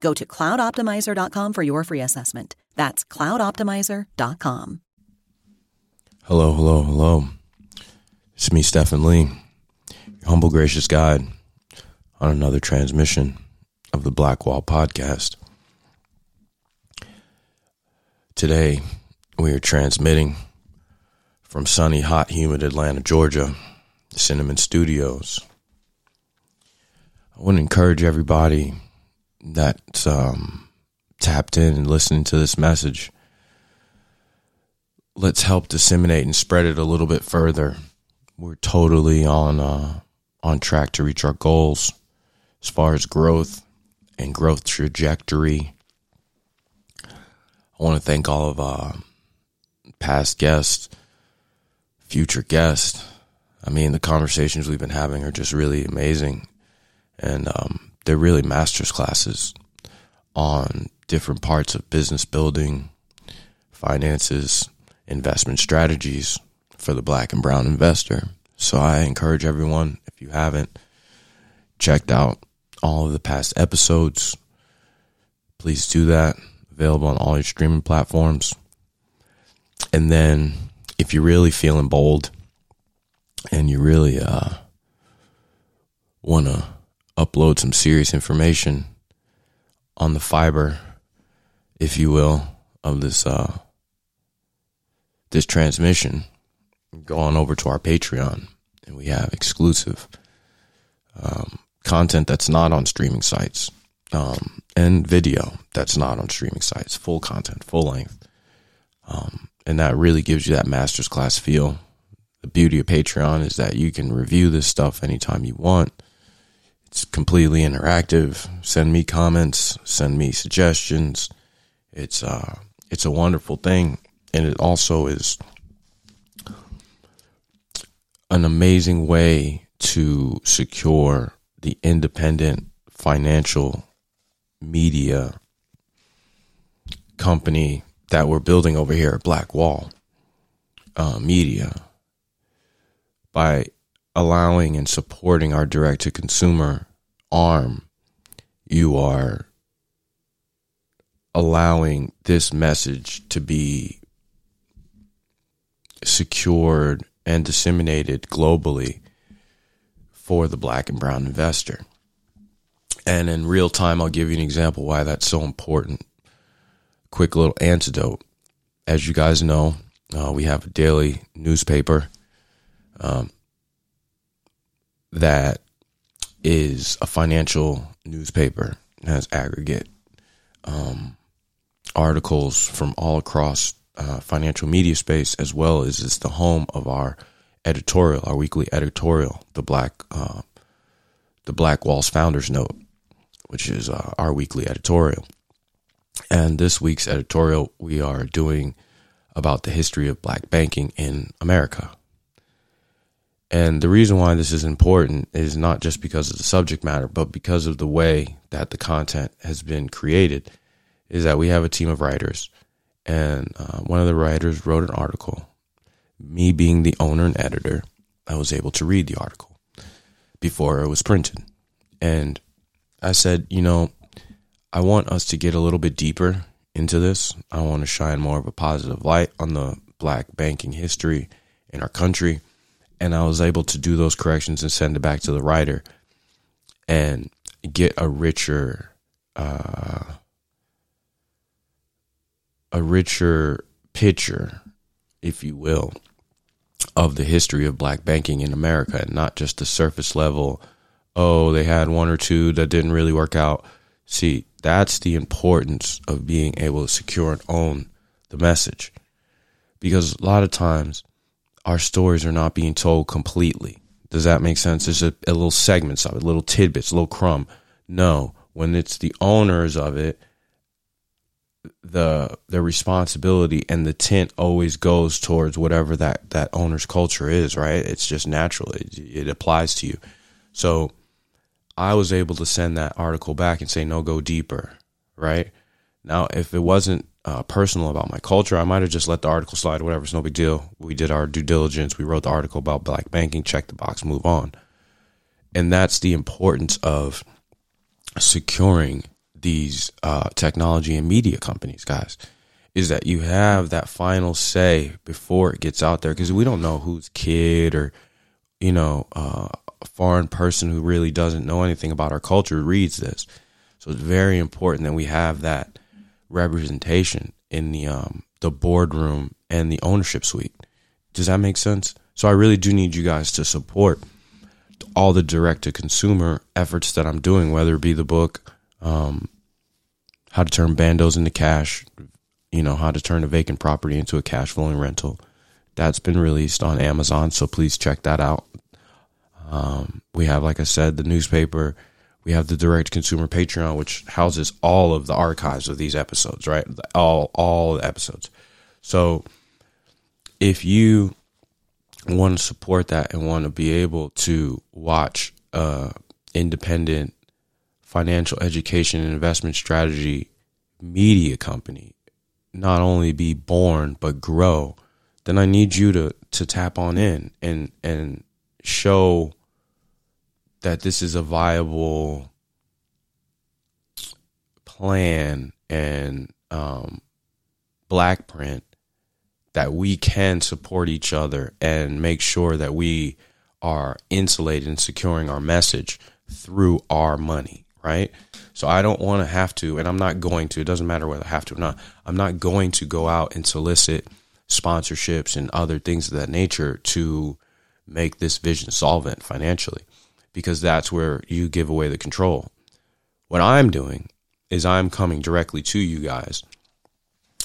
Go to cloudoptimizer.com for your free assessment. That's cloudoptimizer.com. Hello, hello, hello. It's me, Stephen Lee, your humble, gracious guide on another transmission of the Black Wall Podcast. Today, we are transmitting from sunny, hot, humid Atlanta, Georgia, Cinnamon Studios. I want to encourage everybody that's um, tapped in and listening to this message. Let's help disseminate and spread it a little bit further. We're totally on uh, on track to reach our goals as far as growth and growth trajectory. I want to thank all of uh, past guests, future guests. I mean, the conversations we've been having are just really amazing, and um, they're really master's classes on different parts of business building, finances, investment strategies for the black and brown investor. So I encourage everyone, if you haven't checked out all of the past episodes, please do that. Available on all your streaming platforms. And then if you're really feeling bold and you really uh, want to upload some serious information on the fiber, if you will, of this uh, this transmission, go on over to our Patreon, and we have exclusive um, content that's not on streaming sites, um, and video that's not on streaming sites, full content, full length, um, and that really gives you that master's class feel. The beauty of Patreon is that you can review this stuff anytime you want. It's completely interactive. Send me comments, send me suggestions. It's uh, it's a wonderful thing, and it also is an amazing way to secure the independent financial media company that we're building over here at Black Wall uh, Media by allowing and supporting our direct to consumer arm, you are allowing this message to be secured and disseminated globally for the black and brown investor. And in real time, I'll give you an example why that's so important. Quick little antidote. As you guys know, uh, we have a daily newspaper um, that is a financial newspaper. Has aggregate um, articles from all across uh, financial media space, as well as it's the home of our editorial, our weekly editorial, the Black uh, the Black Walls Founders Note, which is uh, our weekly editorial. And this week's editorial, we are doing about the history of black banking in America. And the reason why this is important is not just because of the subject matter, but because of the way that the content has been created. Is that we have a team of writers and uh, one of the writers wrote an article. Me being the owner and editor, I was able to read the article before it was printed. And I said, you know, I want us to get a little bit deeper into this. I want to shine more of a positive light on the black banking history in our country. And I was able to do those corrections and send it back to the writer and get a richer, uh, a richer picture, if you will, of the history of black banking in America and not just the surface level. Oh, they had one or two that didn't really work out. See, that's the importance of being able to secure and own the message. Because a lot of times our stories are not being told completely. Does that make sense? There's a, a little segments of it, little tidbits, little crumb. No, when it's the owners of it, the the responsibility and the tint always goes towards whatever that that owner's culture is right it's just natural it, it applies to you so i was able to send that article back and say no go deeper right now if it wasn't uh, personal about my culture i might have just let the article slide whatever it's no big deal we did our due diligence we wrote the article about black banking check the box move on and that's the importance of securing these uh, technology and media companies, guys, is that you have that final say before it gets out there because we don't know whose kid or you know uh, a foreign person who really doesn't know anything about our culture reads this. So it's very important that we have that representation in the um, the boardroom and the ownership suite. Does that make sense? So I really do need you guys to support all the direct to consumer efforts that I'm doing, whether it be the book, um, how to turn bandos into cash, you know, how to turn a vacant property into a cash flowing rental. That's been released on Amazon, so please check that out. Um, we have, like I said, the newspaper. We have the direct consumer Patreon, which houses all of the archives of these episodes, right? All all the episodes. So if you want to support that and want to be able to watch uh, independent financial education and investment strategy media company not only be born but grow, then I need you to to tap on in and and show that this is a viable plan and um, black print that we can support each other and make sure that we are insulated and securing our message through our money right? So I don't want to have to, and I'm not going to, it doesn't matter whether I have to or not, I'm not going to go out and solicit sponsorships and other things of that nature to make this vision solvent financially because that's where you give away the control. What I'm doing is I'm coming directly to you guys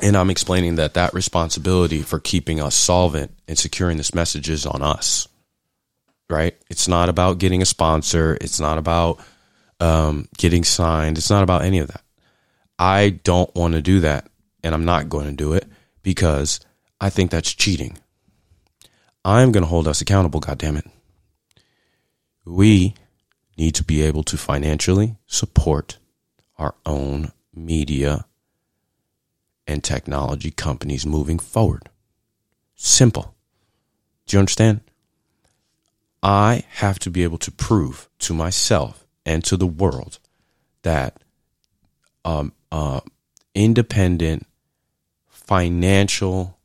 and I'm explaining that that responsibility for keeping us solvent and securing this message is on us. Right? It's not about getting a sponsor. It's not about um, getting signed. It's not about any of that. I don't want to do that, and I'm not going to do it because I think that's cheating. I'm going to hold us accountable, goddammit. We need to be able to financially support our own media and technology companies moving forward. Simple. Do you understand? I have to be able to prove to myself and to the world that um, uh, independent financial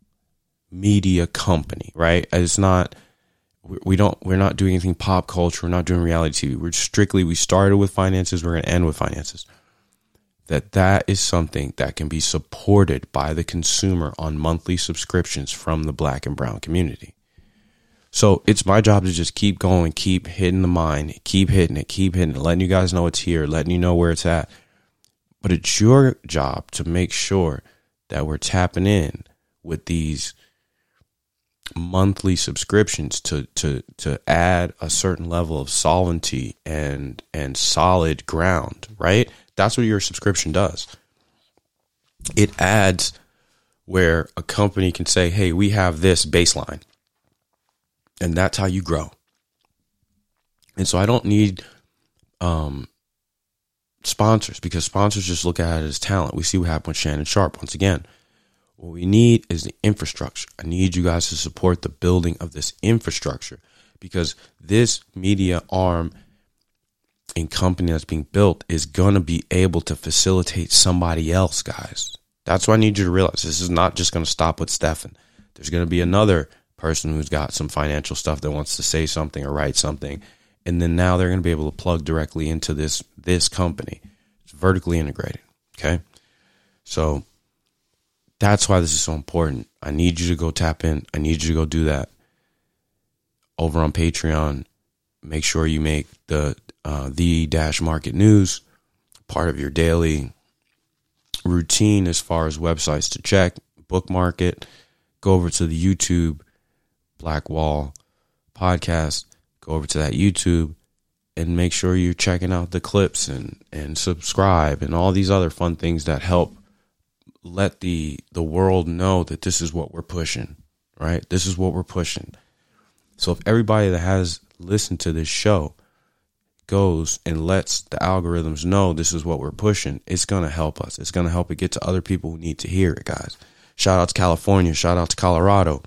media company, right? It's not we don't we're not doing anything pop culture. We're not doing reality TV. We're strictly we started with finances. We're going to end with finances. That that is something that can be supported by the consumer on monthly subscriptions from the black and brown community. So it's my job to just keep going, keep hitting the mine, keep hitting it, keep hitting it, letting you guys know it's here, letting you know where it's at. But it's your job to make sure that we're tapping in with these monthly subscriptions to to to add a certain level of solvency and and solid ground, right? That's what your subscription does. It adds where a company can say, "Hey, we have this baseline." and that's how you grow. And so I don't need um, sponsors because sponsors just look at it as talent. We see what happened with Shannon Sharpe once again. What we need is the infrastructure. I need you guys to support the building of this infrastructure because this media arm and company that's being built is going to be able to facilitate somebody else, guys. That's what I need you to realize. This is not just going to stop with Stefan. There's going to be another person who's got some financial stuff that wants to say something or write something. And then now they're going to be able to plug directly into this this company. It's vertically integrated. Okay. So that's why this is so important. I need you to go tap in. I need you to go do that over on Patreon. Make sure you make the uh, the dash market news part of your daily routine as far as websites to check, bookmark it, go over to the YouTube Black Wall podcast, go over to that YouTube and make sure you're checking out the clips and and subscribe and all these other fun things that help let the the world know that this is what we're pushing, right? This is what we're pushing. So if everybody that has listened to this show goes and lets the algorithms know this is what we're pushing, it's going to help us. It's going to help it get to other people who need to hear it, guys. Shout out to California, shout out to Colorado,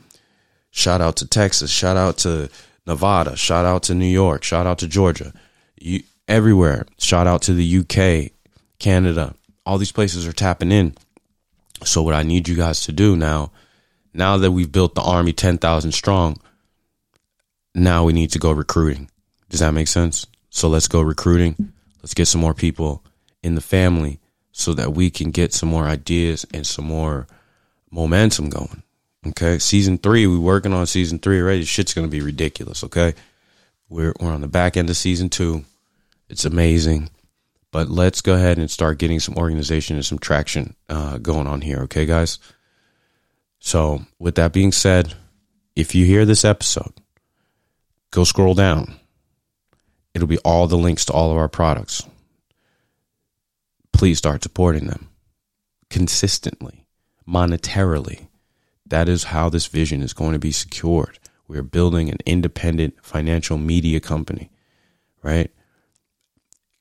shout out to Texas, shout out to Nevada, shout out to New York, shout out to Georgia. You everywhere. Shout out to the UK, Canada. All these places are tapping in. So what I need you guys to do now, now that we've built the army 10,000 strong, now we need to go recruiting. Does that make sense? So let's go recruiting. Let's get some more people in the family so that we can get some more ideas and some more momentum going. Okay. Season three, we're working on season three already. Shit's going to be ridiculous. Okay. We're, we're on the back end of season two. It's amazing. But let's go ahead and start getting some organization and some traction uh, going on here. Okay, guys? So, with that being said, if you hear this episode, go scroll down. It'll be all the links to all of our products. Please start supporting them consistently, monetarily. That is how this vision is going to be secured. We're building an independent financial media company, right?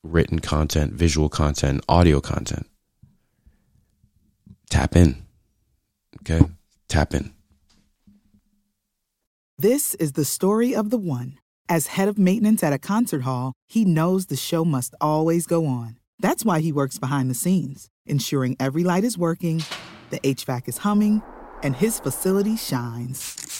Written content, visual content, audio content. Tap in. Okay? Tap in. This is the story of the one. As head of maintenance at a concert hall, he knows the show must always go on. That's why he works behind the scenes, ensuring every light is working, the HVAC is humming, and his facility shines.